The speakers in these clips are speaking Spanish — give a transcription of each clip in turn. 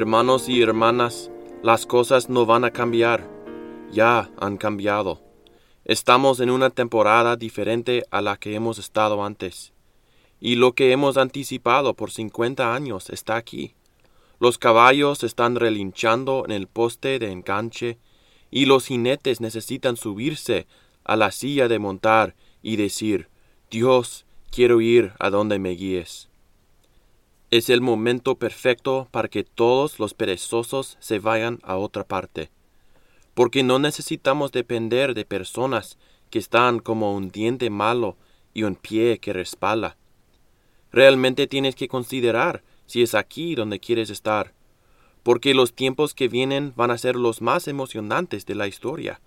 Hermanos y hermanas, las cosas no van a cambiar, ya han cambiado. Estamos en una temporada diferente a la que hemos estado antes. Y lo que hemos anticipado por cincuenta años está aquí. Los caballos están relinchando en el poste de enganche, y los jinetes necesitan subirse a la silla de montar y decir Dios, quiero ir a donde me guíes. Es el momento perfecto para que todos los perezosos se vayan a otra parte, porque no necesitamos depender de personas que están como un diente malo y un pie que respala. Realmente tienes que considerar si es aquí donde quieres estar, porque los tiempos que vienen van a ser los más emocionantes de la historia,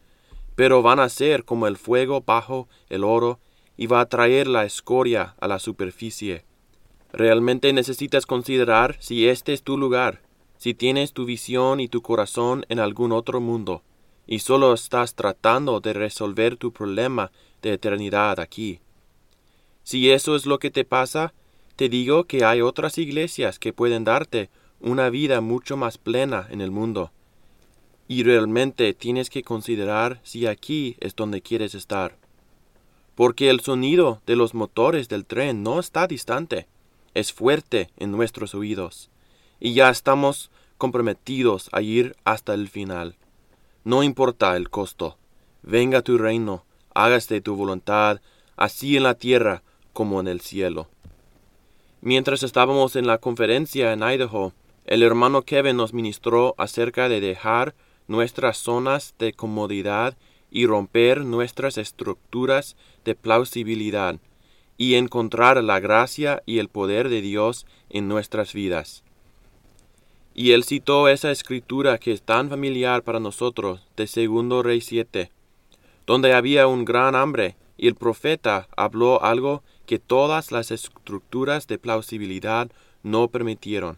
pero van a ser como el fuego bajo el oro y va a traer la escoria a la superficie. Realmente necesitas considerar si este es tu lugar, si tienes tu visión y tu corazón en algún otro mundo, y solo estás tratando de resolver tu problema de eternidad aquí. Si eso es lo que te pasa, te digo que hay otras iglesias que pueden darte una vida mucho más plena en el mundo. Y realmente tienes que considerar si aquí es donde quieres estar. Porque el sonido de los motores del tren no está distante es fuerte en nuestros oídos, y ya estamos comprometidos a ir hasta el final. No importa el costo. Venga tu reino, hágase tu voluntad, así en la tierra como en el cielo. Mientras estábamos en la conferencia en Idaho, el hermano Kevin nos ministró acerca de dejar nuestras zonas de comodidad y romper nuestras estructuras de plausibilidad y encontrar la gracia y el poder de Dios en nuestras vidas. Y él citó esa escritura que es tan familiar para nosotros de Segundo Rey 7, donde había un gran hambre y el profeta habló algo que todas las estructuras de plausibilidad no permitieron.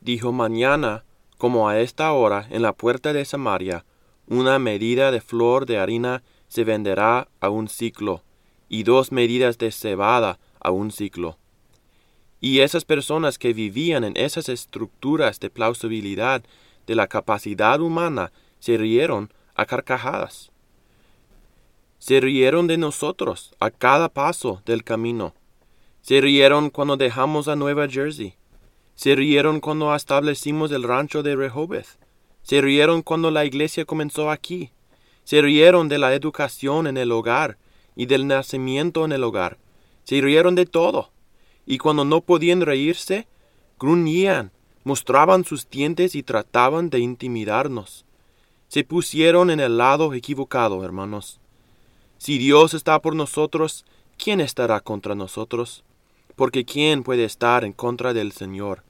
Dijo mañana, como a esta hora, en la puerta de Samaria, una medida de flor de harina se venderá a un ciclo, y dos medidas de cebada a un ciclo. Y esas personas que vivían en esas estructuras de plausibilidad de la capacidad humana se rieron a carcajadas. Se rieron de nosotros a cada paso del camino. Se rieron cuando dejamos a Nueva Jersey. Se rieron cuando establecimos el rancho de Rehoboth. Se rieron cuando la iglesia comenzó aquí. Se rieron de la educación en el hogar y del nacimiento en el hogar. Se rieron de todo, y cuando no podían reírse, gruñían, mostraban sus dientes y trataban de intimidarnos. Se pusieron en el lado equivocado, hermanos. Si Dios está por nosotros, ¿quién estará contra nosotros? Porque ¿quién puede estar en contra del Señor?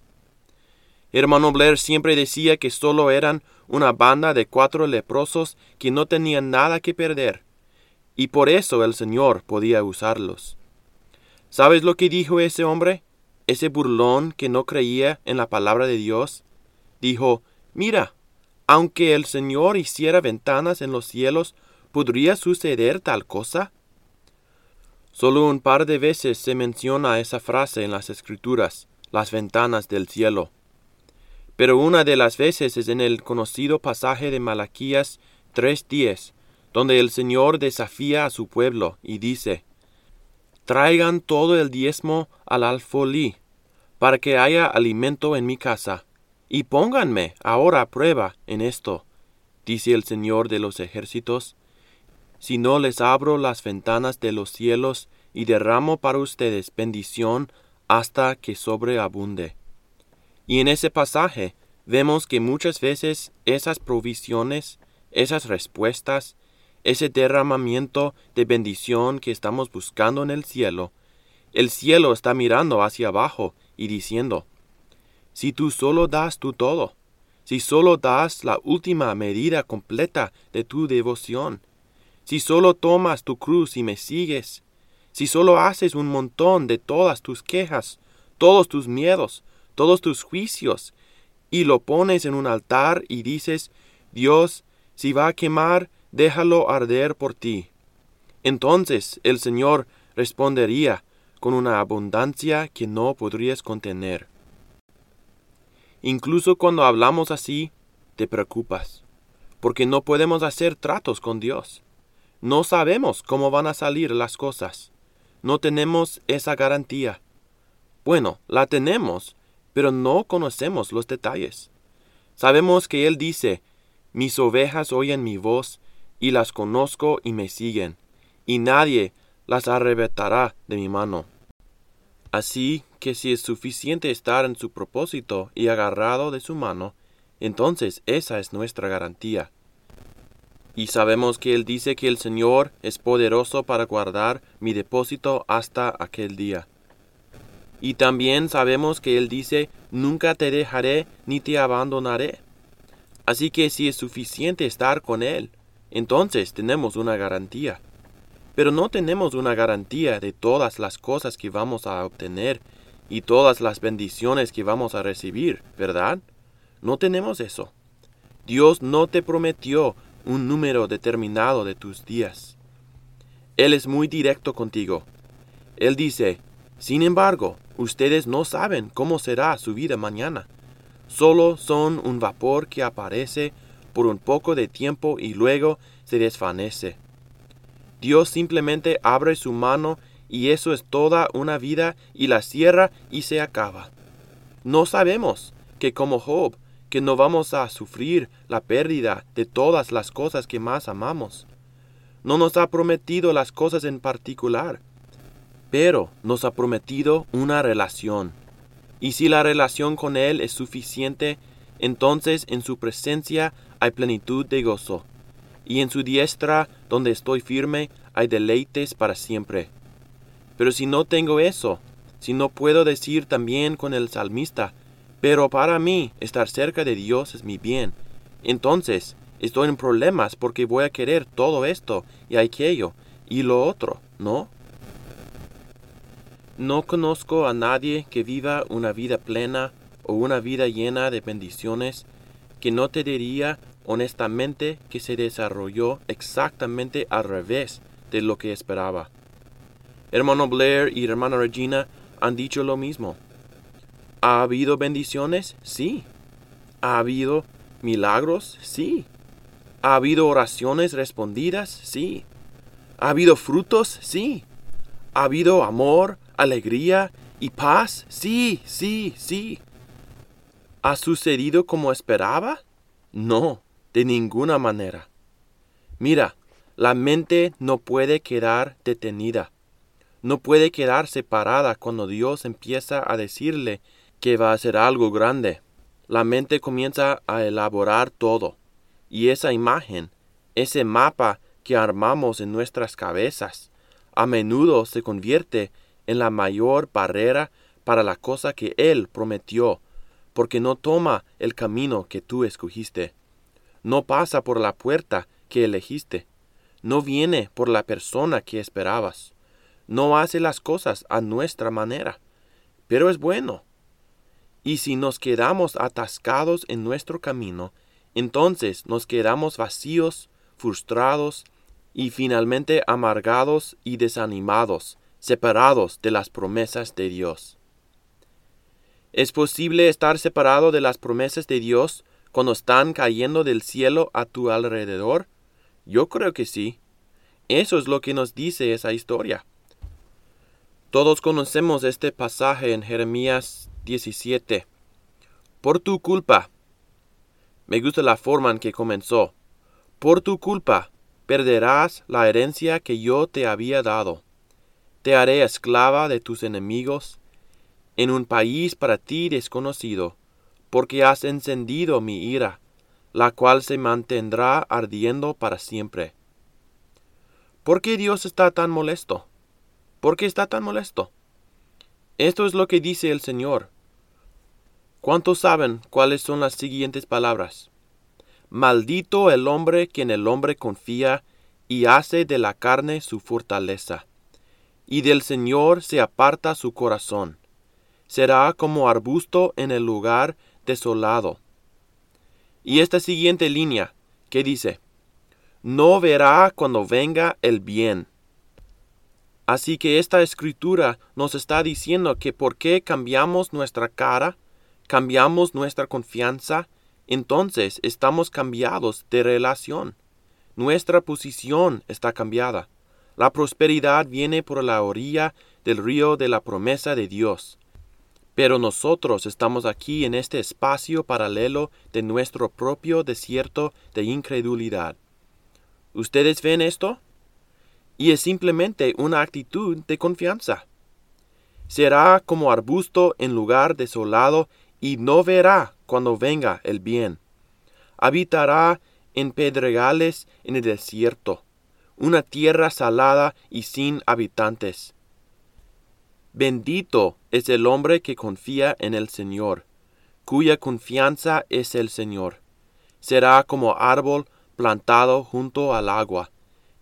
Hermano Blair siempre decía que solo eran una banda de cuatro leprosos que no tenían nada que perder y por eso el Señor podía usarlos. ¿Sabes lo que dijo ese hombre? Ese burlón que no creía en la palabra de Dios. Dijo, mira, aunque el Señor hiciera ventanas en los cielos, ¿podría suceder tal cosa? Solo un par de veces se menciona esa frase en las Escrituras, las ventanas del cielo. Pero una de las veces es en el conocido pasaje de Malaquías 3.10, donde el Señor desafía a su pueblo y dice, Traigan todo el diezmo al alfolí, para que haya alimento en mi casa, y pónganme ahora a prueba en esto, dice el Señor de los ejércitos, si no les abro las ventanas de los cielos y derramo para ustedes bendición hasta que sobreabunde. Y en ese pasaje vemos que muchas veces esas provisiones, esas respuestas, ese derramamiento de bendición que estamos buscando en el cielo, el cielo está mirando hacia abajo y diciendo, si tú solo das tu todo, si solo das la última medida completa de tu devoción, si solo tomas tu cruz y me sigues, si solo haces un montón de todas tus quejas, todos tus miedos, todos tus juicios, y lo pones en un altar y dices, Dios, si va a quemar, déjalo arder por ti. Entonces el Señor respondería con una abundancia que no podrías contener. Incluso cuando hablamos así, te preocupas, porque no podemos hacer tratos con Dios. No sabemos cómo van a salir las cosas. No tenemos esa garantía. Bueno, la tenemos, pero no conocemos los detalles. Sabemos que Él dice, mis ovejas oyen mi voz, y las conozco y me siguen, y nadie las arrebatará de mi mano. Así que si es suficiente estar en su propósito y agarrado de su mano, entonces esa es nuestra garantía. Y sabemos que Él dice que el Señor es poderoso para guardar mi depósito hasta aquel día. Y también sabemos que Él dice, nunca te dejaré ni te abandonaré. Así que si es suficiente estar con Él, entonces tenemos una garantía. Pero no tenemos una garantía de todas las cosas que vamos a obtener y todas las bendiciones que vamos a recibir, ¿verdad? No tenemos eso. Dios no te prometió un número determinado de tus días. Él es muy directo contigo. Él dice, sin embargo, ustedes no saben cómo será su vida mañana. Solo son un vapor que aparece por un poco de tiempo y luego se desvanece. Dios simplemente abre su mano y eso es toda una vida y la cierra y se acaba. No sabemos que como Job, que no vamos a sufrir la pérdida de todas las cosas que más amamos. No nos ha prometido las cosas en particular, pero nos ha prometido una relación. Y si la relación con Él es suficiente, entonces en su presencia hay plenitud de gozo y en su diestra, donde estoy firme, hay deleites para siempre. Pero si no tengo eso, si no puedo decir también con el salmista, pero para mí estar cerca de Dios es mi bien, entonces estoy en problemas porque voy a querer todo esto y aquello y lo otro, ¿no? No conozco a nadie que viva una vida plena o una vida llena de bendiciones que no te diría honestamente que se desarrolló exactamente al revés de lo que esperaba. Hermano Blair y hermana Regina han dicho lo mismo. ¿Ha habido bendiciones? Sí. ¿Ha habido milagros? Sí. ¿Ha habido oraciones respondidas? Sí. ¿Ha habido frutos? Sí. ¿Ha habido amor, alegría y paz? Sí, sí, sí. ¿Ha sucedido como esperaba? No de ninguna manera. Mira, la mente no puede quedar detenida, no puede quedar separada cuando Dios empieza a decirle que va a hacer algo grande. La mente comienza a elaborar todo, y esa imagen, ese mapa que armamos en nuestras cabezas, a menudo se convierte en la mayor barrera para la cosa que Él prometió, porque no toma el camino que tú escogiste no pasa por la puerta que elegiste, no viene por la persona que esperabas, no hace las cosas a nuestra manera, pero es bueno. Y si nos quedamos atascados en nuestro camino, entonces nos quedamos vacíos, frustrados y finalmente amargados y desanimados, separados de las promesas de Dios. ¿Es posible estar separado de las promesas de Dios cuando están cayendo del cielo a tu alrededor? Yo creo que sí. Eso es lo que nos dice esa historia. Todos conocemos este pasaje en Jeremías 17. Por tu culpa. Me gusta la forma en que comenzó. Por tu culpa perderás la herencia que yo te había dado. Te haré esclava de tus enemigos, en un país para ti desconocido porque has encendido mi ira, la cual se mantendrá ardiendo para siempre. ¿Por qué Dios está tan molesto? ¿Por qué está tan molesto? Esto es lo que dice el Señor. ¿Cuántos saben cuáles son las siguientes palabras? Maldito el hombre quien el hombre confía y hace de la carne su fortaleza, y del Señor se aparta su corazón. Será como arbusto en el lugar desolado. Y esta siguiente línea, que dice, no verá cuando venga el bien. Así que esta escritura nos está diciendo que por qué cambiamos nuestra cara, cambiamos nuestra confianza, entonces estamos cambiados de relación. Nuestra posición está cambiada. La prosperidad viene por la orilla del río de la promesa de Dios. Pero nosotros estamos aquí en este espacio paralelo de nuestro propio desierto de incredulidad. ¿Ustedes ven esto? Y es simplemente una actitud de confianza. Será como arbusto en lugar desolado y no verá cuando venga el bien. Habitará en pedregales en el desierto, una tierra salada y sin habitantes Bendito es el hombre que confía en el Señor, cuya confianza es el Señor. Será como árbol plantado junto al agua,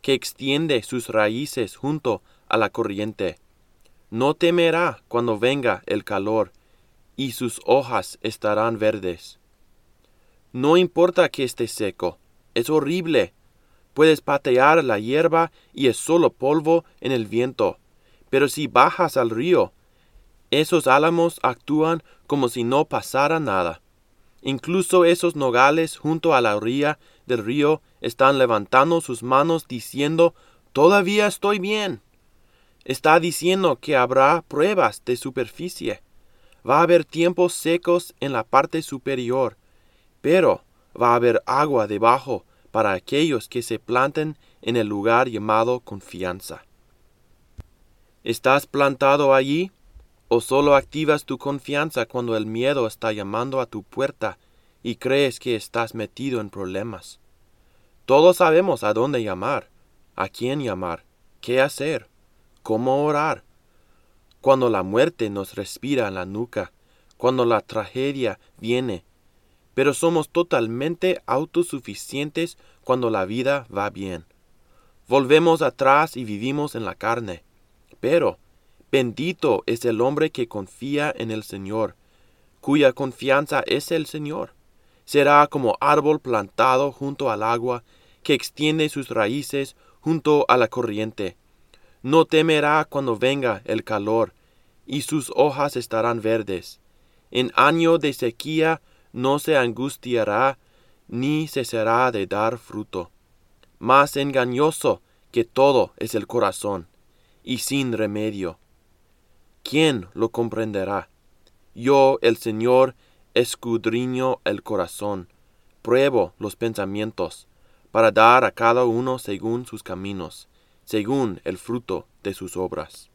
que extiende sus raíces junto a la corriente. No temerá cuando venga el calor, y sus hojas estarán verdes. No importa que esté seco, es horrible. Puedes patear la hierba y es solo polvo en el viento pero si bajas al río, esos álamos actúan como si no pasara nada. Incluso esos nogales junto a la orilla del río están levantando sus manos diciendo Todavía estoy bien. Está diciendo que habrá pruebas de superficie. Va a haber tiempos secos en la parte superior, pero va a haber agua debajo para aquellos que se planten en el lugar llamado confianza. ¿Estás plantado allí? ¿O solo activas tu confianza cuando el miedo está llamando a tu puerta y crees que estás metido en problemas? Todos sabemos a dónde llamar, a quién llamar, qué hacer, cómo orar. Cuando la muerte nos respira en la nuca, cuando la tragedia viene, pero somos totalmente autosuficientes cuando la vida va bien. Volvemos atrás y vivimos en la carne pero bendito es el hombre que confía en el Señor, cuya confianza es el Señor. Será como árbol plantado junto al agua, que extiende sus raíces junto a la corriente. No temerá cuando venga el calor, y sus hojas estarán verdes. En año de sequía no se angustiará, ni cesará de dar fruto. Más engañoso que todo es el corazón, y sin remedio. ¿Quién lo comprenderá? Yo, el Señor, escudriño el corazón, pruebo los pensamientos, para dar a cada uno según sus caminos, según el fruto de sus obras.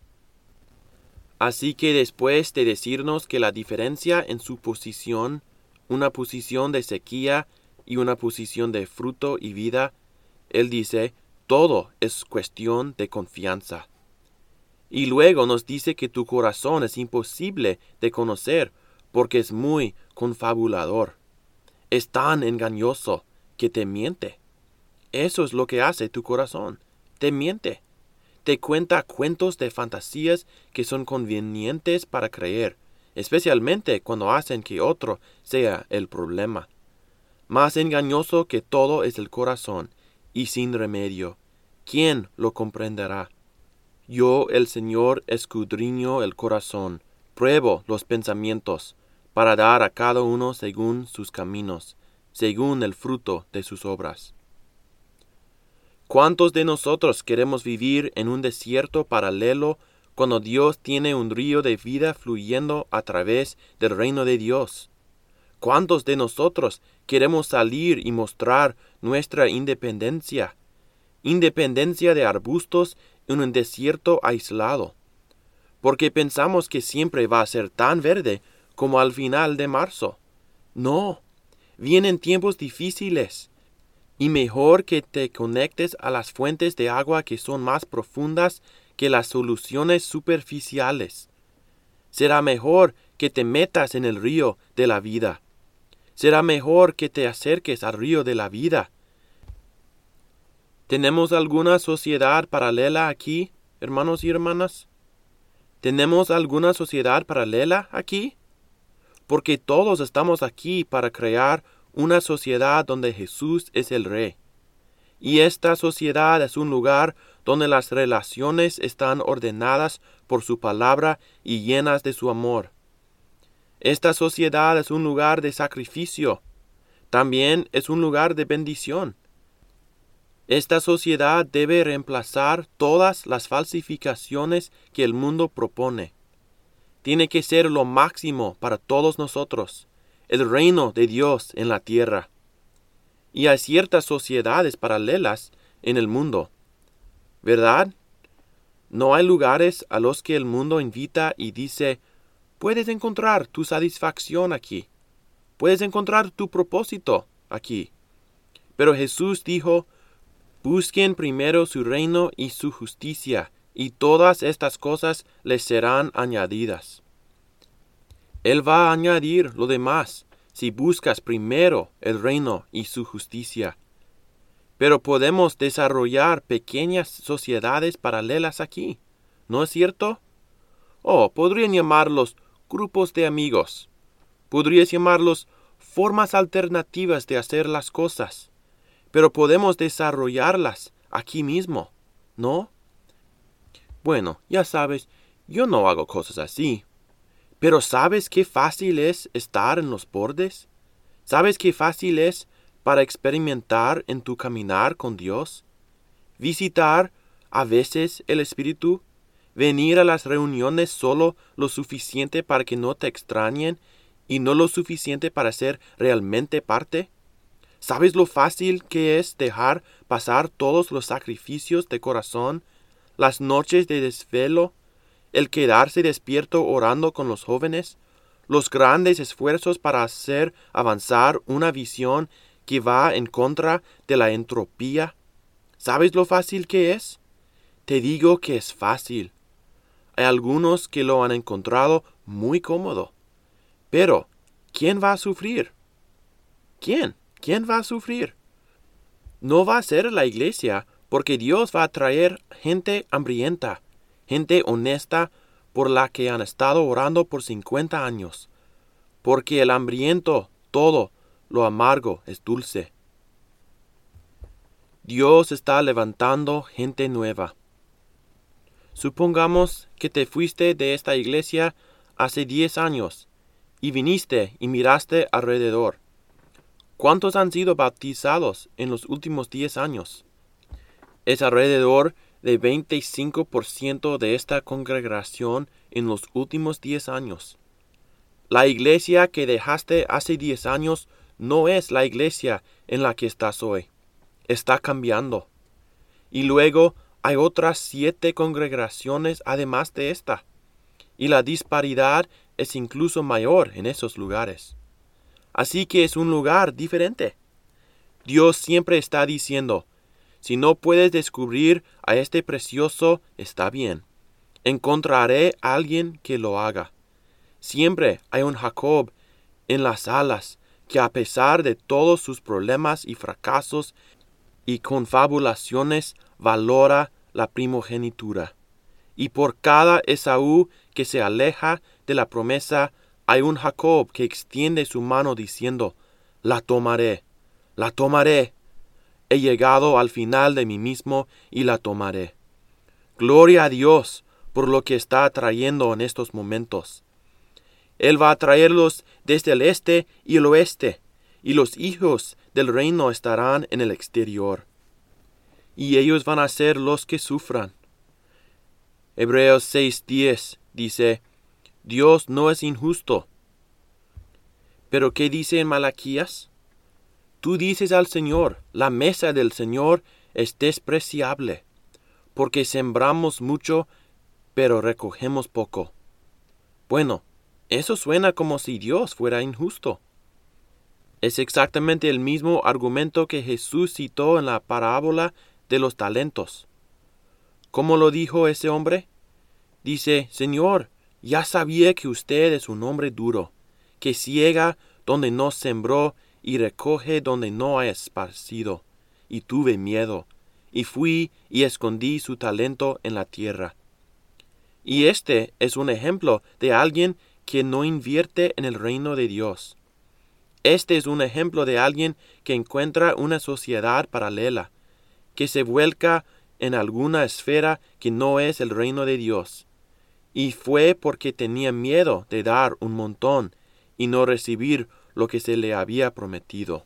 Así que después de decirnos que la diferencia en su posición, una posición de sequía y una posición de fruto y vida, él dice, todo es cuestión de confianza. Y luego nos dice que tu corazón es imposible de conocer porque es muy confabulador. Es tan engañoso que te miente. Eso es lo que hace tu corazón. Te miente. Te cuenta cuentos de fantasías que son convenientes para creer, especialmente cuando hacen que otro sea el problema. Más engañoso que todo es el corazón, y sin remedio. ¿Quién lo comprenderá? Yo el Señor escudriño el corazón, pruebo los pensamientos, para dar a cada uno según sus caminos, según el fruto de sus obras. ¿Cuántos de nosotros queremos vivir en un desierto paralelo cuando Dios tiene un río de vida fluyendo a través del reino de Dios? ¿Cuántos de nosotros queremos salir y mostrar nuestra independencia? Independencia de arbustos en un desierto aislado, porque pensamos que siempre va a ser tan verde como al final de marzo. No, vienen tiempos difíciles, y mejor que te conectes a las fuentes de agua que son más profundas que las soluciones superficiales. Será mejor que te metas en el río de la vida. Será mejor que te acerques al río de la vida ¿Tenemos alguna sociedad paralela aquí, hermanos y hermanas? ¿Tenemos alguna sociedad paralela aquí? Porque todos estamos aquí para crear una sociedad donde Jesús es el Rey. Y esta sociedad es un lugar donde las relaciones están ordenadas por su palabra y llenas de su amor. Esta sociedad es un lugar de sacrificio. También es un lugar de bendición. Esta sociedad debe reemplazar todas las falsificaciones que el mundo propone. Tiene que ser lo máximo para todos nosotros, el reino de Dios en la tierra. Y hay ciertas sociedades paralelas en el mundo. ¿Verdad? No hay lugares a los que el mundo invita y dice, puedes encontrar tu satisfacción aquí, puedes encontrar tu propósito aquí. Pero Jesús dijo, busquen primero su reino y su justicia, y todas estas cosas les serán añadidas. Él va a añadir lo demás si buscas primero el reino y su justicia. Pero podemos desarrollar pequeñas sociedades paralelas aquí, ¿no es cierto? O podrían llamarlos grupos de amigos. Podrías llamarlos formas alternativas de hacer las cosas. Pero podemos desarrollarlas aquí mismo, ¿no? Bueno, ya sabes, yo no hago cosas así. Pero ¿sabes qué fácil es estar en los bordes? ¿Sabes qué fácil es para experimentar en tu caminar con Dios, visitar a veces el Espíritu, venir a las reuniones solo lo suficiente para que no te extrañen y no lo suficiente para ser realmente parte? ¿Sabes lo fácil que es dejar pasar todos los sacrificios de corazón, las noches de desvelo, el quedarse despierto orando con los jóvenes, los grandes esfuerzos para hacer avanzar una visión que va en contra de la entropía. ¿Sabes lo fácil que es? Te digo que es fácil. Hay algunos que lo han encontrado muy cómodo. Pero, ¿quién va a sufrir? ¿Quién? ¿Quién va a sufrir? No va a ser la iglesia, porque Dios va a traer gente hambrienta, gente honesta por la que han estado orando por cincuenta años. Porque el hambriento todo lo amargo es dulce. Dios está levantando gente nueva. Supongamos que te fuiste de esta iglesia hace diez años y viniste y miraste alrededor. ¿Cuántos han sido bautizados en los últimos diez años? Es alrededor de 25% de esta congregación en los últimos diez años. La iglesia que dejaste hace diez años no es la iglesia en la que estás hoy. Está cambiando. Y luego hay otras siete congregaciones además de esta. Y la disparidad es incluso mayor en esos lugares. Así que es un lugar diferente. Dios siempre está diciendo, si no puedes descubrir a este precioso, está bien. Encontraré a alguien que lo haga. Siempre hay un Jacob en las alas que a pesar de todos sus problemas y fracasos y confabulaciones valora la primogenitura. Y por cada Esaú que se aleja de la promesa, hay un Jacob que extiende su mano diciendo, La tomaré, la tomaré. He llegado al final de mí mismo y la tomaré. Gloria a Dios por lo que está trayendo en estos momentos. Él va a traerlos desde el este y el oeste, y los hijos del reino estarán en el exterior. Y ellos van a ser los que sufran. Hebreos 6:10 dice, Dios no es injusto. Pero ¿qué dice en Malaquías? Tú dices al Señor, la mesa del Señor es despreciable, porque sembramos mucho, pero recogemos poco. Bueno, eso suena como si Dios fuera injusto. Es exactamente el mismo argumento que Jesús citó en la parábola de los talentos. ¿Cómo lo dijo ese hombre? Dice, Señor, ya sabía que usted es un hombre duro, que ciega donde no sembró y recoge donde no ha esparcido. Y tuve miedo, y fui y escondí su talento en la tierra. Y este es un ejemplo de alguien que no invierte en el reino de Dios. Este es un ejemplo de alguien que encuentra una sociedad paralela, que se vuelca en alguna esfera que no es el reino de Dios. Y fue porque tenía miedo de dar un montón y no recibir lo que se le había prometido.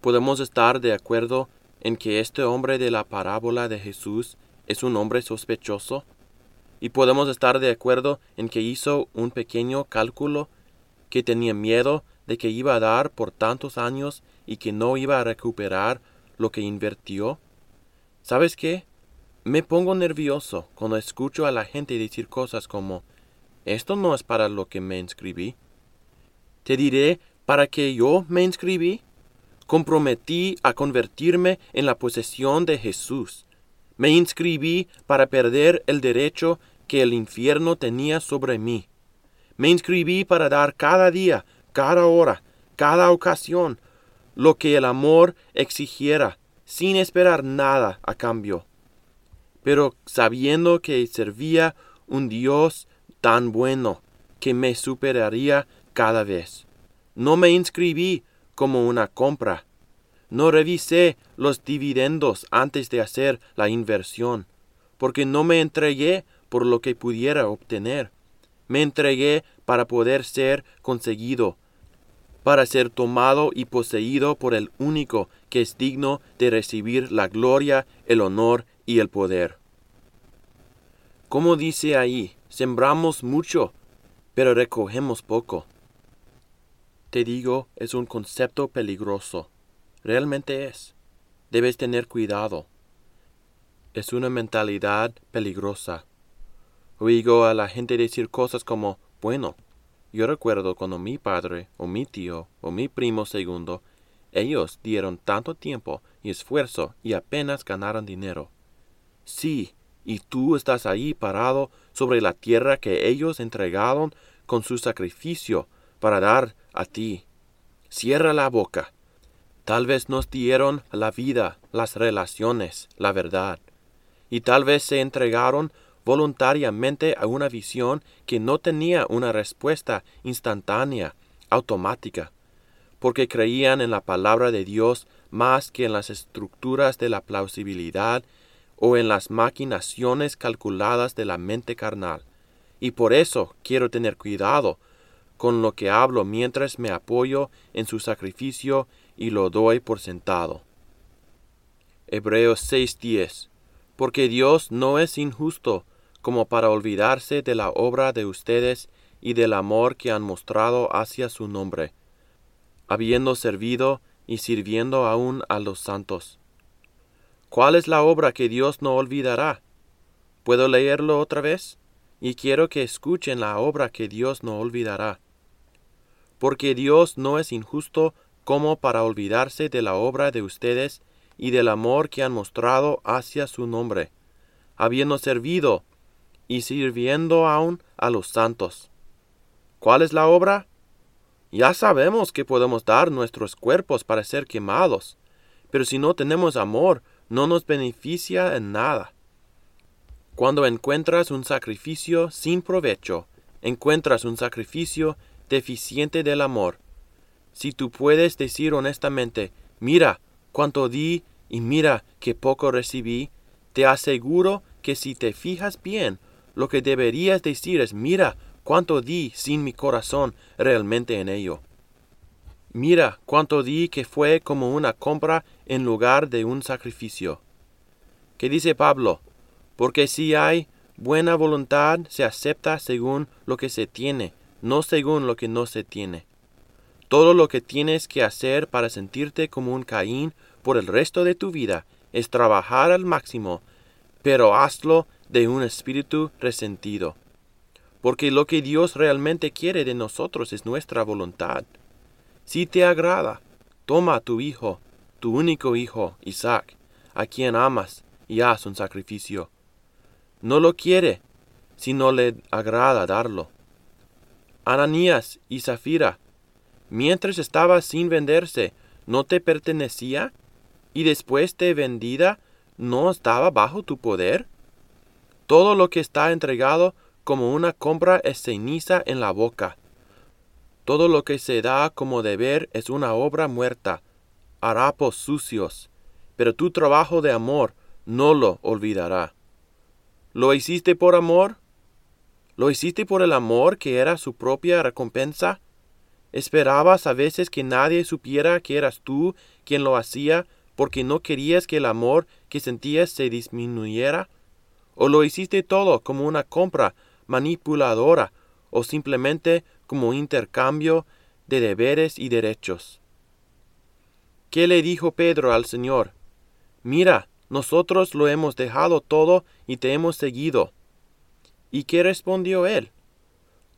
Podemos estar de acuerdo en que este hombre de la parábola de Jesús es un hombre sospechoso, y podemos estar de acuerdo en que hizo un pequeño cálculo, que tenía miedo de que iba a dar por tantos años y que no iba a recuperar lo que invirtió. ¿Sabes qué? Me pongo nervioso cuando escucho a la gente decir cosas como esto no es para lo que me inscribí. Te diré para qué yo me inscribí. Comprometí a convertirme en la posesión de Jesús. Me inscribí para perder el derecho que el infierno tenía sobre mí. Me inscribí para dar cada día, cada hora, cada ocasión, lo que el amor exigiera, sin esperar nada a cambio. Pero sabiendo que servía un Dios tan bueno que me superaría cada vez. No me inscribí como una compra. No revisé los dividendos antes de hacer la inversión, porque no me entregué por lo que pudiera obtener. Me entregué para poder ser conseguido, para ser tomado y poseído por el único que es digno de recibir la gloria, el honor y el poder. Como dice ahí, sembramos mucho, pero recogemos poco. Te digo, es un concepto peligroso. Realmente es. Debes tener cuidado. Es una mentalidad peligrosa. Oigo a la gente decir cosas como, bueno, yo recuerdo cuando mi padre o mi tío o mi primo segundo, ellos dieron tanto tiempo y esfuerzo y apenas ganaron dinero. Sí, y tú estás ahí parado sobre la tierra que ellos entregaron con su sacrificio para dar a ti. Cierra la boca. Tal vez nos dieron la vida, las relaciones, la verdad. Y tal vez se entregaron voluntariamente a una visión que no tenía una respuesta instantánea, automática, porque creían en la palabra de Dios más que en las estructuras de la plausibilidad o en las maquinaciones calculadas de la mente carnal, y por eso quiero tener cuidado con lo que hablo mientras me apoyo en su sacrificio y lo doy por sentado. Hebreos 6:10 Porque Dios no es injusto como para olvidarse de la obra de ustedes y del amor que han mostrado hacia su nombre, habiendo servido y sirviendo aún a los santos ¿Cuál es la obra que Dios no olvidará? ¿Puedo leerlo otra vez? Y quiero que escuchen la obra que Dios no olvidará. Porque Dios no es injusto como para olvidarse de la obra de ustedes y del amor que han mostrado hacia su nombre, habiendo servido y sirviendo aún a los santos. ¿Cuál es la obra? Ya sabemos que podemos dar nuestros cuerpos para ser quemados, pero si no tenemos amor, no nos beneficia en nada. Cuando encuentras un sacrificio sin provecho, encuentras un sacrificio deficiente del amor. Si tú puedes decir honestamente, mira cuánto di y mira qué poco recibí, te aseguro que si te fijas bien, lo que deberías decir es, mira cuánto di sin mi corazón realmente en ello. Mira cuánto di que fue como una compra en lugar de un sacrificio. ¿Qué dice Pablo? Porque si hay buena voluntad, se acepta según lo que se tiene, no según lo que no se tiene. Todo lo que tienes que hacer para sentirte como un Caín por el resto de tu vida es trabajar al máximo, pero hazlo de un espíritu resentido. Porque lo que Dios realmente quiere de nosotros es nuestra voluntad. Si te agrada, toma a tu hijo, tu único hijo, Isaac, a quien amas, y haz un sacrificio. No lo quiere, si no le agrada darlo. Ananías y Zafira, mientras estaba sin venderse, ¿no te pertenecía? ¿Y después de vendida, no estaba bajo tu poder? Todo lo que está entregado como una compra es ceniza en la boca todo lo que se da como deber es una obra muerta, harapos sucios, pero tu trabajo de amor no lo olvidará. ¿Lo hiciste por amor? ¿Lo hiciste por el amor que era su propia recompensa? ¿Esperabas a veces que nadie supiera que eras tú quien lo hacía porque no querías que el amor que sentías se disminuyera? ¿O lo hiciste todo como una compra manipuladora o simplemente como intercambio de deberes y derechos? ¿Qué le dijo Pedro al Señor? Mira, nosotros lo hemos dejado todo y te hemos seguido. ¿Y qué respondió él?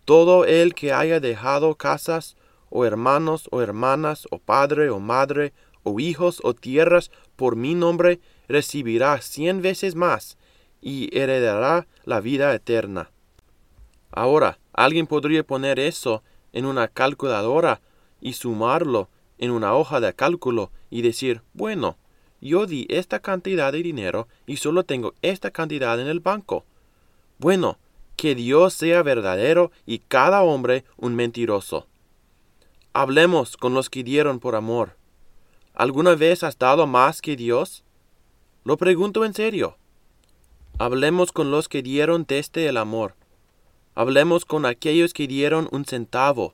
Todo el que haya dejado casas, o hermanos, o hermanas, o padre, o madre, o hijos, o tierras, por mi nombre, recibirá cien veces más, y heredará la vida eterna. Ahora, alguien podría poner eso en una calculadora y sumarlo en una hoja de cálculo y decir, bueno, yo di esta cantidad de dinero y solo tengo esta cantidad en el banco. Bueno, que Dios sea verdadero y cada hombre un mentiroso. Hablemos con los que dieron por amor. ¿Alguna vez has dado más que Dios? Lo pregunto en serio. Hablemos con los que dieron desde el amor. Hablemos con aquellos que dieron un centavo,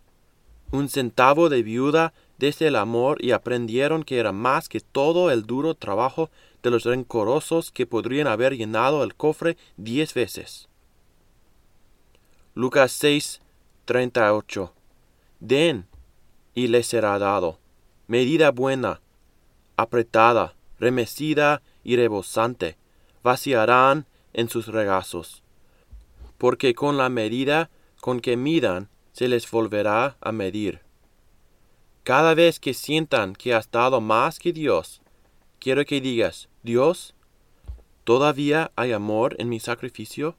un centavo de viuda desde el amor y aprendieron que era más que todo el duro trabajo de los rencorosos que podrían haber llenado el cofre diez veces. Lucas 6, 38. Den, y les será dado. Medida buena, apretada, remecida y rebosante, vaciarán en sus regazos. Porque con la medida con que midan, se les volverá a medir. Cada vez que sientan que has dado más que Dios, quiero que digas, Dios, ¿todavía hay amor en mi sacrificio?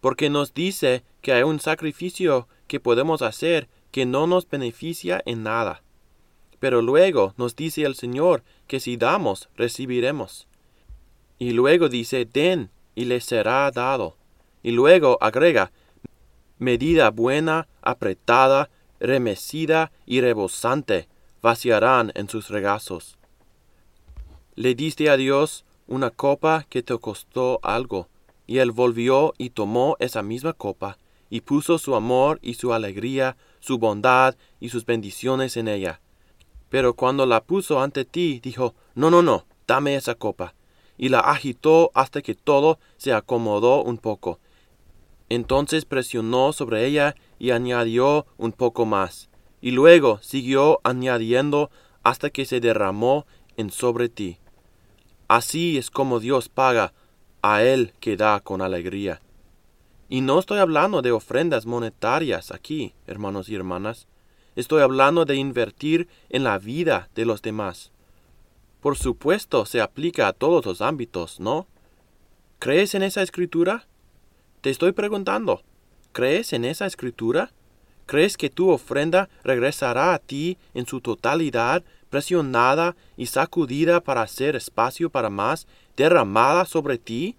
porque nos dice que hay un sacrificio que podemos hacer que no nos beneficia en nada. Pero luego nos dice el Señor que si damos, recibiremos. Y luego dice, den, y les será dado. Y luego agrega, medida buena, apretada, remecida y rebosante, vaciarán en sus regazos. Le diste a Dios una copa que te costó algo, y él volvió y tomó esa misma copa, y puso su amor y su alegría, su bondad y sus bendiciones en ella. Pero cuando la puso ante ti, dijo, No, no, no, dame esa copa. Y la agitó hasta que todo se acomodó un poco. Entonces presionó sobre ella y añadió un poco más. Y luego siguió añadiendo hasta que se derramó en sobre ti. Así es como Dios paga a Él que da con alegría. Y no estoy hablando de ofrendas monetarias aquí, hermanos y hermanas. Estoy hablando de invertir en la vida de los demás. Por supuesto, se aplica a todos los ámbitos, ¿no? ¿Crees en esa escritura? Te estoy preguntando, ¿crees en esa escritura? ¿Crees que tu ofrenda regresará a ti en su totalidad, presionada y sacudida para hacer espacio para más derramada sobre ti?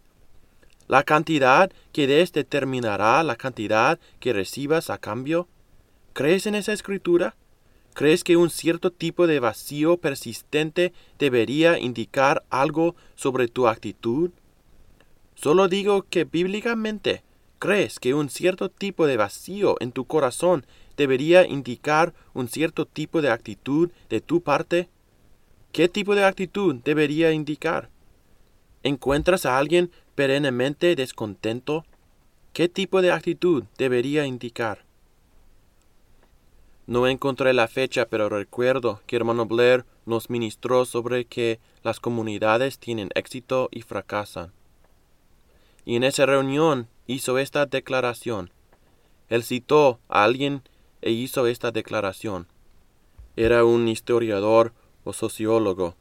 ¿La cantidad que des determinará la cantidad que recibas a cambio? ¿Crees en esa escritura? ¿Crees que un cierto tipo de vacío persistente debería indicar algo sobre tu actitud? Solo digo que bíblicamente, ¿crees que un cierto tipo de vacío en tu corazón debería indicar un cierto tipo de actitud de tu parte? ¿Qué tipo de actitud debería indicar? ¿Encuentras a alguien perennemente descontento? ¿Qué tipo de actitud debería indicar? No encontré la fecha, pero recuerdo que hermano Blair nos ministró sobre que las comunidades tienen éxito y fracasan. Y en esa reunión hizo esta declaración. Él citó a alguien e hizo esta declaración. Era un historiador o sociólogo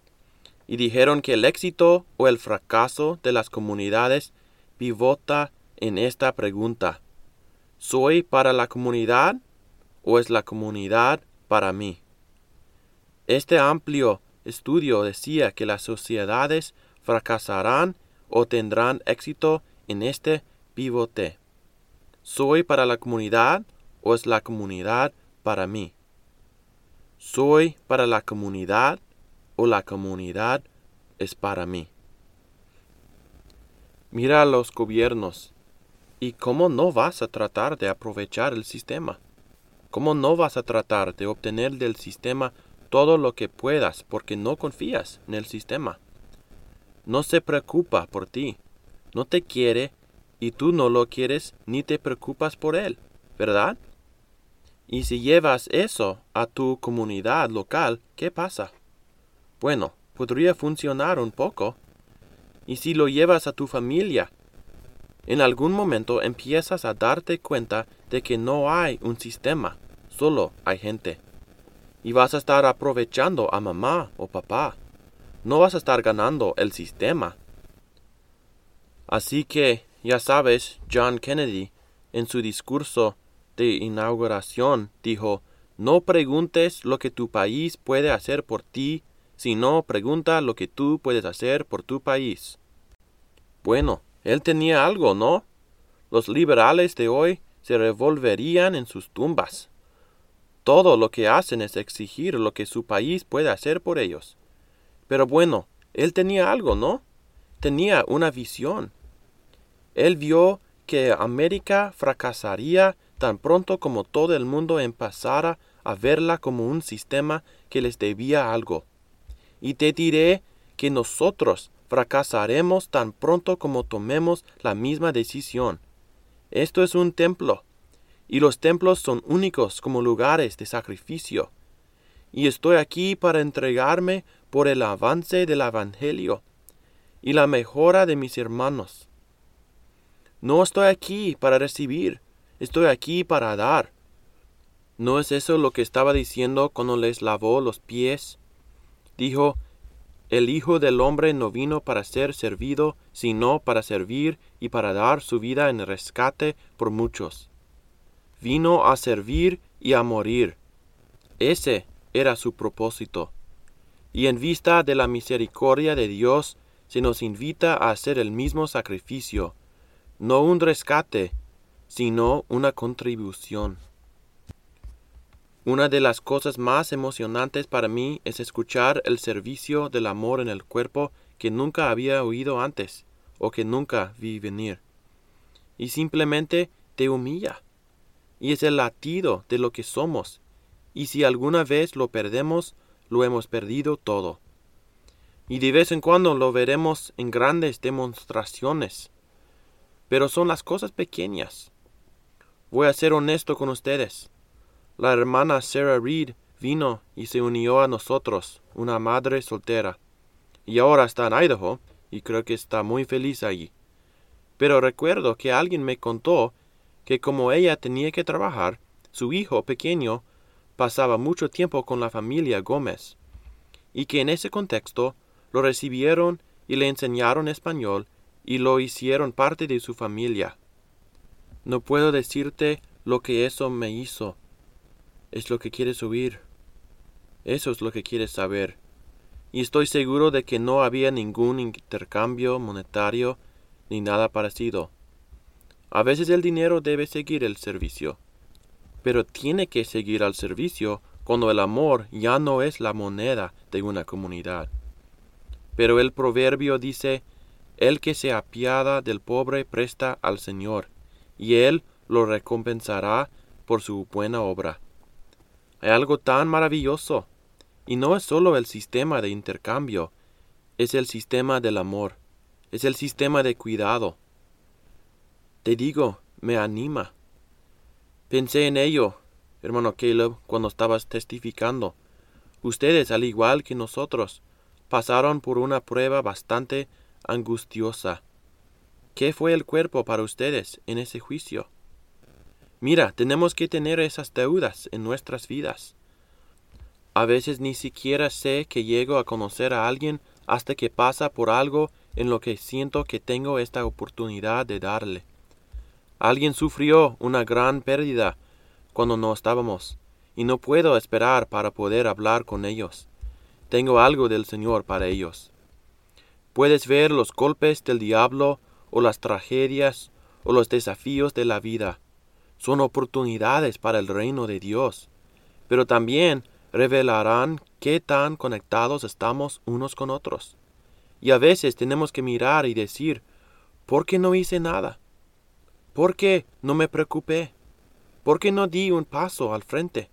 y dijeron que el éxito o el fracaso de las comunidades pivota en esta pregunta. ¿Soy para la comunidad o es la comunidad para mí? Este amplio estudio decía que las sociedades fracasarán o tendrán éxito en este pivote. ¿Soy para la comunidad o es la comunidad para mí? ¿Soy para la comunidad o la comunidad es para mí. Mira a los gobiernos. ¿Y cómo no vas a tratar de aprovechar el sistema? ¿Cómo no vas a tratar de obtener del sistema todo lo que puedas porque no confías en el sistema? No se preocupa por ti, no te quiere y tú no lo quieres ni te preocupas por él, ¿verdad? Y si llevas eso a tu comunidad local, ¿qué pasa? Bueno, podría funcionar un poco. Y si lo llevas a tu familia, en algún momento empiezas a darte cuenta de que no hay un sistema, solo hay gente. Y vas a estar aprovechando a mamá o papá. No vas a estar ganando el sistema. Así que, ya sabes, John Kennedy, en su discurso de inauguración, dijo, no preguntes lo que tu país puede hacer por ti, sino pregunta lo que tú puedes hacer por tu país. Bueno, él tenía algo, ¿no? Los liberales de hoy se revolverían en sus tumbas. Todo lo que hacen es exigir lo que su país puede hacer por ellos. Pero bueno, él tenía algo, ¿no? Tenía una visión. Él vio que América fracasaría tan pronto como todo el mundo empezara a verla como un sistema que les debía algo. Y te diré que nosotros fracasaremos tan pronto como tomemos la misma decisión. Esto es un templo, y los templos son únicos como lugares de sacrificio. Y estoy aquí para entregarme por el avance del Evangelio y la mejora de mis hermanos. No estoy aquí para recibir, estoy aquí para dar. ¿No es eso lo que estaba diciendo cuando les lavó los pies? Dijo, el Hijo del Hombre no vino para ser servido, sino para servir y para dar su vida en rescate por muchos. Vino a servir y a morir. Ese era su propósito. Y en vista de la misericordia de Dios, se nos invita a hacer el mismo sacrificio, no un rescate, sino una contribución. Una de las cosas más emocionantes para mí es escuchar el servicio del amor en el cuerpo que nunca había oído antes o que nunca vi venir. Y simplemente te humilla. Y es el latido de lo que somos. Y si alguna vez lo perdemos, lo hemos perdido todo. Y de vez en cuando lo veremos en grandes demostraciones. Pero son las cosas pequeñas. Voy a ser honesto con ustedes. La hermana Sarah Reed vino y se unió a nosotros, una madre soltera. Y ahora está en Idaho y creo que está muy feliz allí. Pero recuerdo que alguien me contó que como ella tenía que trabajar, su hijo pequeño pasaba mucho tiempo con la familia Gómez, y que en ese contexto lo recibieron y le enseñaron español y lo hicieron parte de su familia. No puedo decirte lo que eso me hizo, es lo que quieres oír. Eso es lo que quieres saber. Y estoy seguro de que no había ningún intercambio monetario ni nada parecido. A veces el dinero debe seguir el servicio, pero tiene que seguir al servicio cuando el amor ya no es la moneda de una comunidad. Pero el proverbio dice, El que se apiada del pobre presta al Señor, y Él lo recompensará por su buena obra. Hay algo tan maravilloso. Y no es solo el sistema de intercambio, es el sistema del amor, es el sistema de cuidado. Te digo, me anima. Pensé en ello, hermano Caleb, cuando estabas testificando. Ustedes, al igual que nosotros, pasaron por una prueba bastante angustiosa. ¿Qué fue el cuerpo para ustedes en ese juicio? Mira, tenemos que tener esas deudas en nuestras vidas. A veces ni siquiera sé que llego a conocer a alguien hasta que pasa por algo en lo que siento que tengo esta oportunidad de darle. Alguien sufrió una gran pérdida cuando no estábamos, y no puedo esperar para poder hablar con ellos. Tengo algo del Señor para ellos. Puedes ver los golpes del diablo o las tragedias o los desafíos de la vida son oportunidades para el reino de Dios, pero también revelarán qué tan conectados estamos unos con otros. Y a veces tenemos que mirar y decir, ¿por qué no hice nada? ¿Por qué no me preocupé? ¿Por qué no di un paso al frente?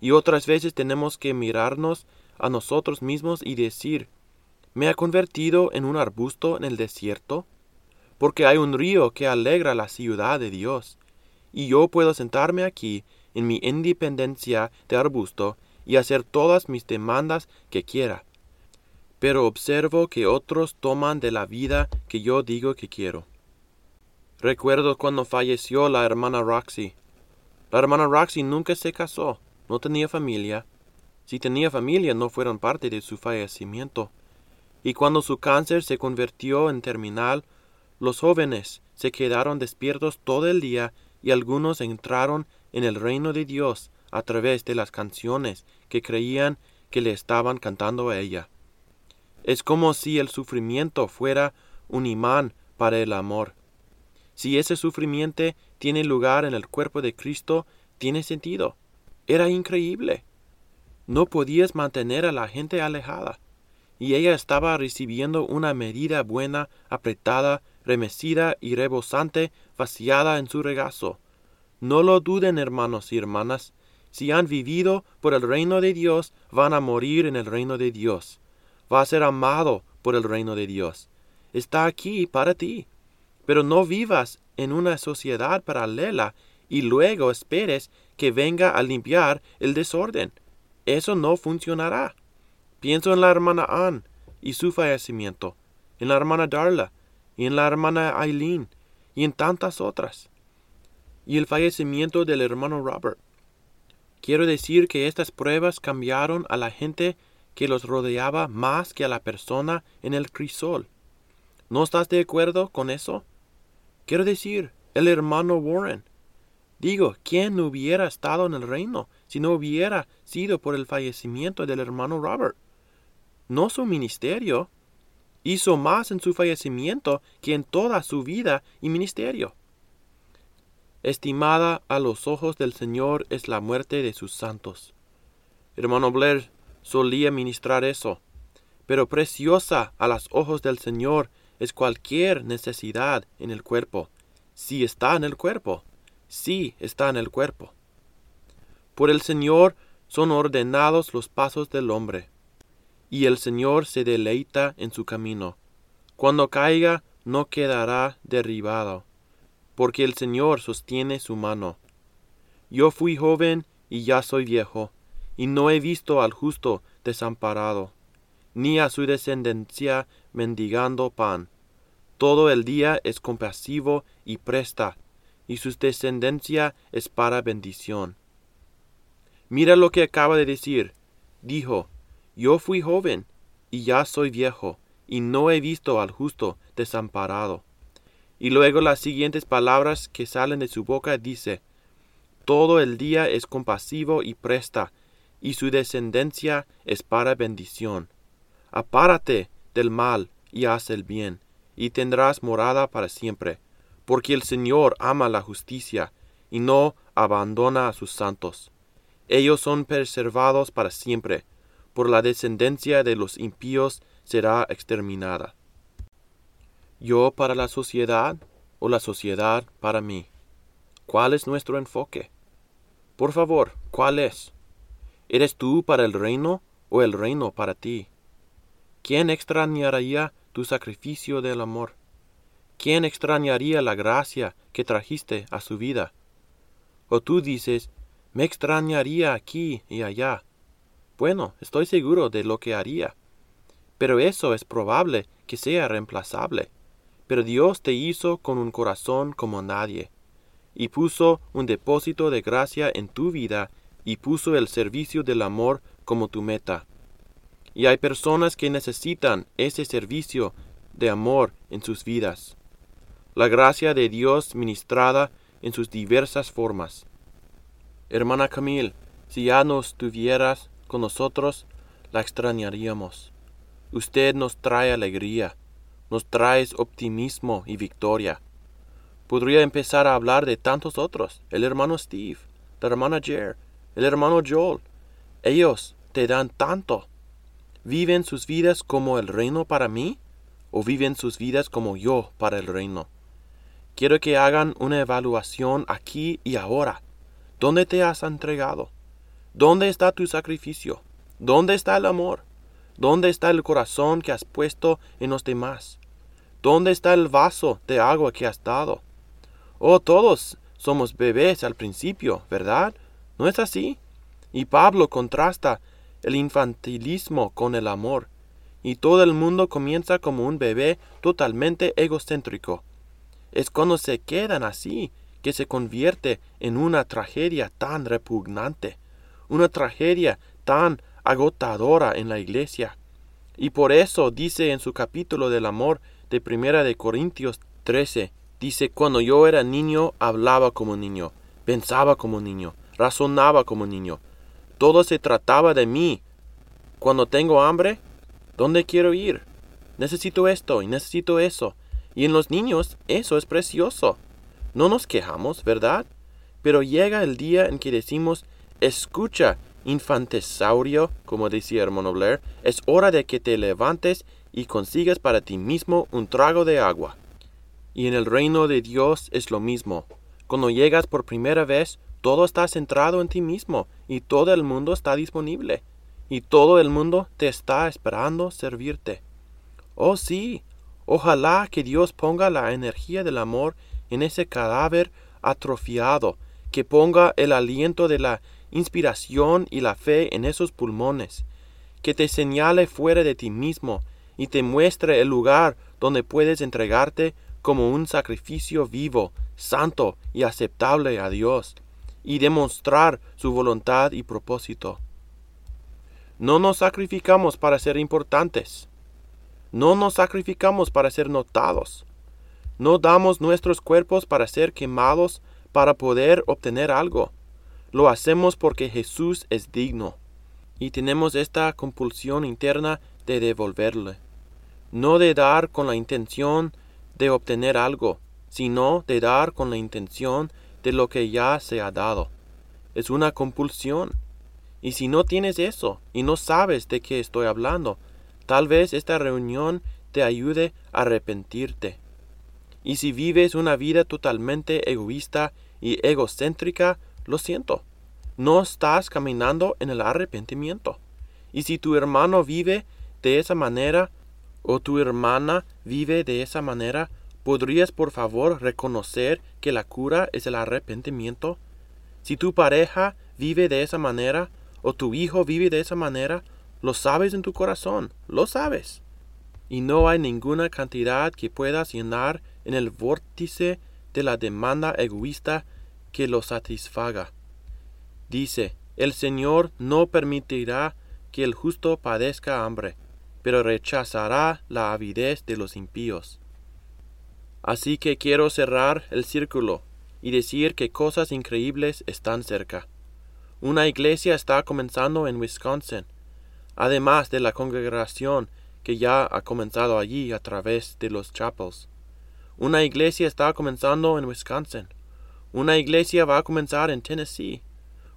Y otras veces tenemos que mirarnos a nosotros mismos y decir, ¿me ha convertido en un arbusto en el desierto? Porque hay un río que alegra la ciudad de Dios, y yo puedo sentarme aquí en mi independencia de arbusto y hacer todas mis demandas que quiera. Pero observo que otros toman de la vida que yo digo que quiero. Recuerdo cuando falleció la hermana Roxy. La hermana Roxy nunca se casó, no tenía familia. Si tenía familia no fueron parte de su fallecimiento. Y cuando su cáncer se convirtió en terminal, los jóvenes se quedaron despiertos todo el día y algunos entraron en el reino de Dios a través de las canciones que creían que le estaban cantando a ella. Es como si el sufrimiento fuera un imán para el amor. Si ese sufrimiento tiene lugar en el cuerpo de Cristo, tiene sentido. Era increíble. No podías mantener a la gente alejada, y ella estaba recibiendo una medida buena, apretada, remecida y rebosante, vaciada en su regazo. No lo duden, hermanos y hermanas, si han vivido por el reino de Dios, van a morir en el reino de Dios. Va a ser amado por el reino de Dios. Está aquí para ti. Pero no vivas en una sociedad paralela y luego esperes que venga a limpiar el desorden. Eso no funcionará. Pienso en la hermana Ann y su fallecimiento, en la hermana Darla y en la hermana Eileen y en tantas otras. Y el fallecimiento del hermano Robert. Quiero decir que estas pruebas cambiaron a la gente que los rodeaba más que a la persona en el crisol. ¿No estás de acuerdo con eso? Quiero decir, el hermano Warren. Digo, ¿quién hubiera estado en el reino si no hubiera sido por el fallecimiento del hermano Robert? No su ministerio. Hizo más en su fallecimiento que en toda su vida y ministerio. Estimada a los ojos del Señor es la muerte de sus santos. Hermano Blair solía ministrar eso, pero preciosa a los ojos del Señor es cualquier necesidad en el cuerpo, si está en el cuerpo, si está en el cuerpo. Por el Señor son ordenados los pasos del hombre, y el Señor se deleita en su camino. Cuando caiga, no quedará derribado porque el Señor sostiene su mano. Yo fui joven y ya soy viejo, y no he visto al justo desamparado, ni a su descendencia mendigando pan. Todo el día es compasivo y presta, y su descendencia es para bendición. Mira lo que acaba de decir. Dijo, Yo fui joven, y ya soy viejo, y no he visto al justo desamparado y luego las siguientes palabras que salen de su boca dice, Todo el día es compasivo y presta, y su descendencia es para bendición. Apárate del mal y haz el bien, y tendrás morada para siempre, porque el Señor ama la justicia, y no abandona a sus santos. Ellos son preservados para siempre, por la descendencia de los impíos será exterminada yo para la sociedad o la sociedad para mí? ¿Cuál es nuestro enfoque? Por favor, ¿cuál es? ¿Eres tú para el reino o el reino para ti? ¿Quién extrañaría tu sacrificio del amor? ¿Quién extrañaría la gracia que trajiste a su vida? O tú dices, me extrañaría aquí y allá. Bueno, estoy seguro de lo que haría. Pero eso es probable que sea reemplazable. Pero Dios te hizo con un corazón como nadie, y puso un depósito de gracia en tu vida, y puso el servicio del amor como tu meta. Y hay personas que necesitan ese servicio de amor en sus vidas. La gracia de Dios ministrada en sus diversas formas. Hermana Camille, si ya no estuvieras con nosotros, la extrañaríamos. Usted nos trae alegría, nos traes optimismo y victoria. Podría empezar a hablar de tantos otros, el hermano Steve, la hermana Jer, el hermano Joel. Ellos te dan tanto. ¿Viven sus vidas como el reino para mí? ¿O viven sus vidas como yo para el reino? quiero que hagan una evaluación aquí y ahora. ¿Dónde te has entregado? ¿Dónde está tu sacrificio? ¿Dónde está el amor? ¿Dónde está el corazón que has puesto en los demás? ¿Dónde está el vaso de agua que has dado? Oh, todos somos bebés al principio, ¿verdad? ¿No es así? Y Pablo contrasta el infantilismo con el amor, y todo el mundo comienza como un bebé totalmente egocéntrico. Es cuando se quedan así que se convierte en una tragedia tan repugnante, una tragedia tan agotadora en la iglesia. Y por eso dice en su capítulo del amor de Primera de Corintios 13, dice, cuando yo era niño hablaba como niño, pensaba como niño, razonaba como niño. Todo se trataba de mí. Cuando tengo hambre, ¿dónde quiero ir? Necesito esto y necesito eso. Y en los niños eso es precioso. No nos quejamos, ¿verdad? Pero llega el día en que decimos, escucha, infantesaurio, como decía hermano Blair, es hora de que te levantes y consigas para ti mismo un trago de agua. Y en el reino de Dios es lo mismo. Cuando llegas por primera vez, todo está centrado en ti mismo y todo el mundo está disponible. Y todo el mundo te está esperando servirte. Oh sí, ojalá que Dios ponga la energía del amor en ese cadáver atrofiado, que ponga el aliento de la inspiración y la fe en esos pulmones, que te señale fuera de ti mismo y te muestre el lugar donde puedes entregarte como un sacrificio vivo, santo y aceptable a Dios, y demostrar su voluntad y propósito. No nos sacrificamos para ser importantes. No nos sacrificamos para ser notados. No damos nuestros cuerpos para ser quemados para poder obtener algo. Lo hacemos porque Jesús es digno y tenemos esta compulsión interna de devolverle. No de dar con la intención de obtener algo, sino de dar con la intención de lo que ya se ha dado. Es una compulsión. Y si no tienes eso y no sabes de qué estoy hablando, tal vez esta reunión te ayude a arrepentirte. Y si vives una vida totalmente egoísta y egocéntrica, lo siento, no estás caminando en el arrepentimiento. Y si tu hermano vive de esa manera, o tu hermana vive de esa manera, ¿podrías por favor reconocer que la cura es el arrepentimiento? Si tu pareja vive de esa manera, o tu hijo vive de esa manera, lo sabes en tu corazón, lo sabes. Y no hay ninguna cantidad que puedas llenar en el vórtice de la demanda egoísta que lo satisfaga. Dice, el Señor no permitirá que el justo padezca hambre, pero rechazará la avidez de los impíos. Así que quiero cerrar el círculo y decir que cosas increíbles están cerca. Una iglesia está comenzando en Wisconsin, además de la congregación que ya ha comenzado allí a través de los chapels. Una iglesia está comenzando en Wisconsin. Una iglesia va a comenzar en Tennessee.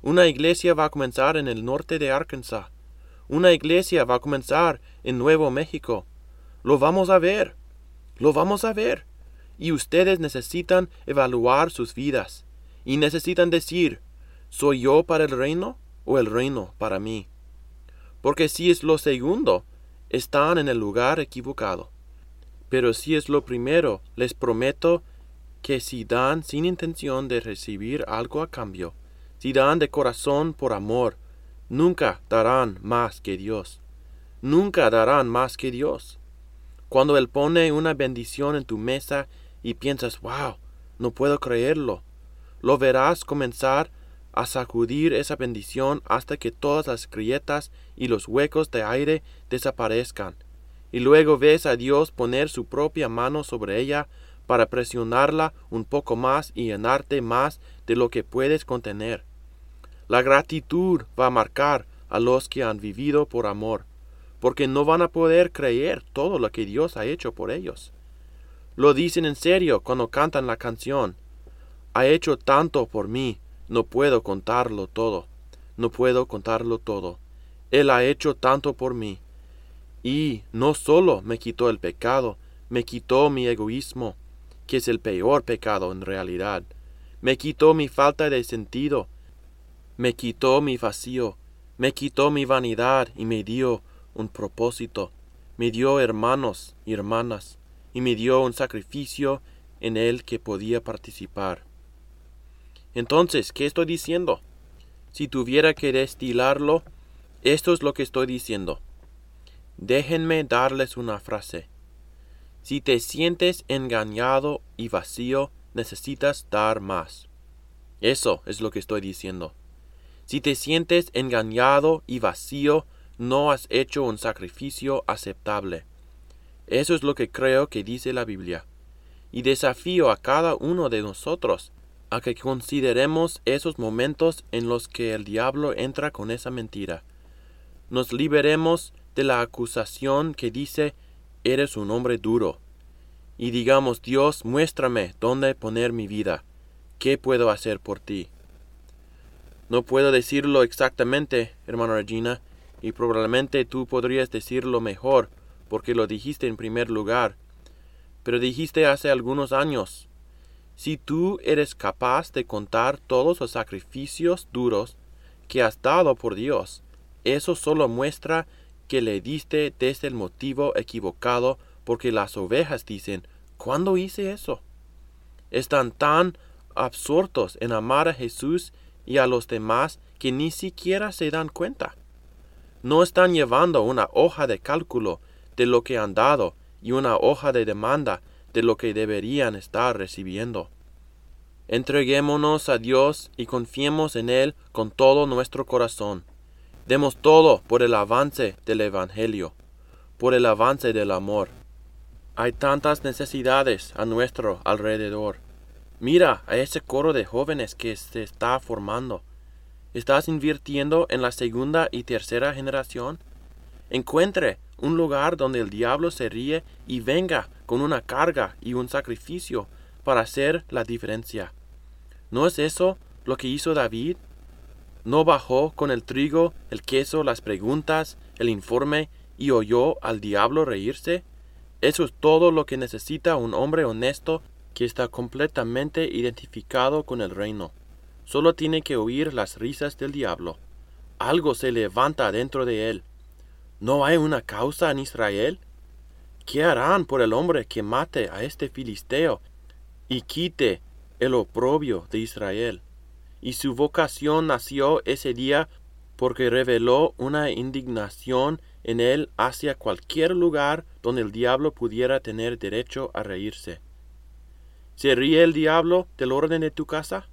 Una iglesia va a comenzar en el norte de Arkansas. Una iglesia va a comenzar en Nuevo México. Lo vamos a ver. Lo vamos a ver. Y ustedes necesitan evaluar sus vidas. Y necesitan decir, ¿soy yo para el reino o el reino para mí? Porque si es lo segundo, están en el lugar equivocado. Pero si es lo primero, les prometo que si dan sin intención de recibir algo a cambio, si dan de corazón por amor, nunca darán más que Dios. Nunca darán más que Dios. Cuando Él pone una bendición en tu mesa y piensas, wow, no puedo creerlo, lo verás comenzar a sacudir esa bendición hasta que todas las grietas y los huecos de aire desaparezcan y luego ves a Dios poner su propia mano sobre ella para presionarla un poco más y llenarte más de lo que puedes contener. La gratitud va a marcar a los que han vivido por amor, porque no van a poder creer todo lo que Dios ha hecho por ellos. Lo dicen en serio cuando cantan la canción. Ha hecho tanto por mí, no puedo contarlo todo, no puedo contarlo todo. Él ha hecho tanto por mí. Y no solo me quitó el pecado, me quitó mi egoísmo, que es el peor pecado en realidad. Me quitó mi falta de sentido, me quitó mi vacío, me quitó mi vanidad y me dio un propósito, me dio hermanos y hermanas, y me dio un sacrificio en el que podía participar. Entonces, ¿qué estoy diciendo? Si tuviera que destilarlo, esto es lo que estoy diciendo. Déjenme darles una frase. Si te sientes engañado y vacío, necesitas dar más. Eso es lo que estoy diciendo. Si te sientes engañado y vacío, no has hecho un sacrificio aceptable. Eso es lo que creo que dice la Biblia. Y desafío a cada uno de nosotros a que consideremos esos momentos en los que el diablo entra con esa mentira. Nos liberemos de la acusación que dice eres un hombre duro. Y digamos Dios muéstrame dónde poner mi vida. ¿Qué puedo hacer por ti? No puedo decirlo exactamente, hermano Regina, y probablemente tú podrías decirlo mejor, porque lo dijiste en primer lugar. Pero dijiste hace algunos años, si tú eres capaz de contar todos los sacrificios duros que has dado por Dios, eso solo muestra que le diste desde el motivo equivocado porque las ovejas dicen, ¿cuándo hice eso? Están tan absortos en amar a Jesús y a los demás que ni siquiera se dan cuenta. No están llevando una hoja de cálculo de lo que han dado y una hoja de demanda de lo que deberían estar recibiendo. Entreguémonos a Dios y confiemos en Él con todo nuestro corazón. Demos todo por el avance del Evangelio, por el avance del amor. Hay tantas necesidades a nuestro alrededor. Mira a ese coro de jóvenes que se está formando. ¿Estás invirtiendo en la segunda y tercera generación? Encuentre un lugar donde el diablo se ríe y venga con una carga y un sacrificio para hacer la diferencia. ¿No es eso lo que hizo David? ¿No bajó con el trigo, el queso, las preguntas, el informe y oyó al diablo reírse? Eso es todo lo que necesita un hombre honesto que está completamente identificado con el reino. Solo tiene que oír las risas del diablo. Algo se levanta dentro de él. ¿No hay una causa en Israel? ¿Qué harán por el hombre que mate a este filisteo y quite el oprobio de Israel? Y su vocación nació ese día porque reveló una indignación en él hacia cualquier lugar donde el diablo pudiera tener derecho a reírse. ¿Se ríe el diablo del orden de tu casa?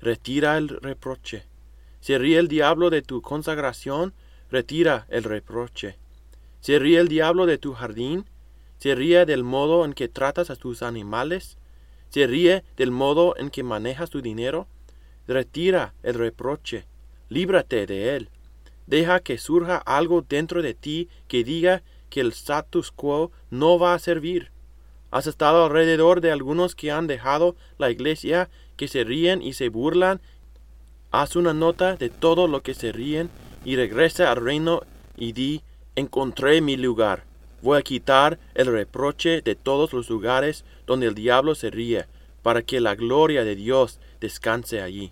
Retira el reproche. ¿Se ríe el diablo de tu consagración? retira el reproche. ¿Se ríe el diablo de tu jardín? ¿Se ríe del modo en que tratas a tus animales? ¿Se ríe del modo en que manejas tu dinero? Retira el reproche, líbrate de él. Deja que surja algo dentro de ti que diga que el status quo no va a servir. Has estado alrededor de algunos que han dejado la iglesia, que se ríen y se burlan. Haz una nota de todo lo que se ríen y regresa al reino y di, encontré mi lugar. Voy a quitar el reproche de todos los lugares donde el diablo se ríe, para que la gloria de Dios descanse allí.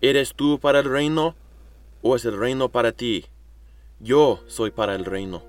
¿Eres tú para el reino o es el reino para ti? Yo soy para el reino.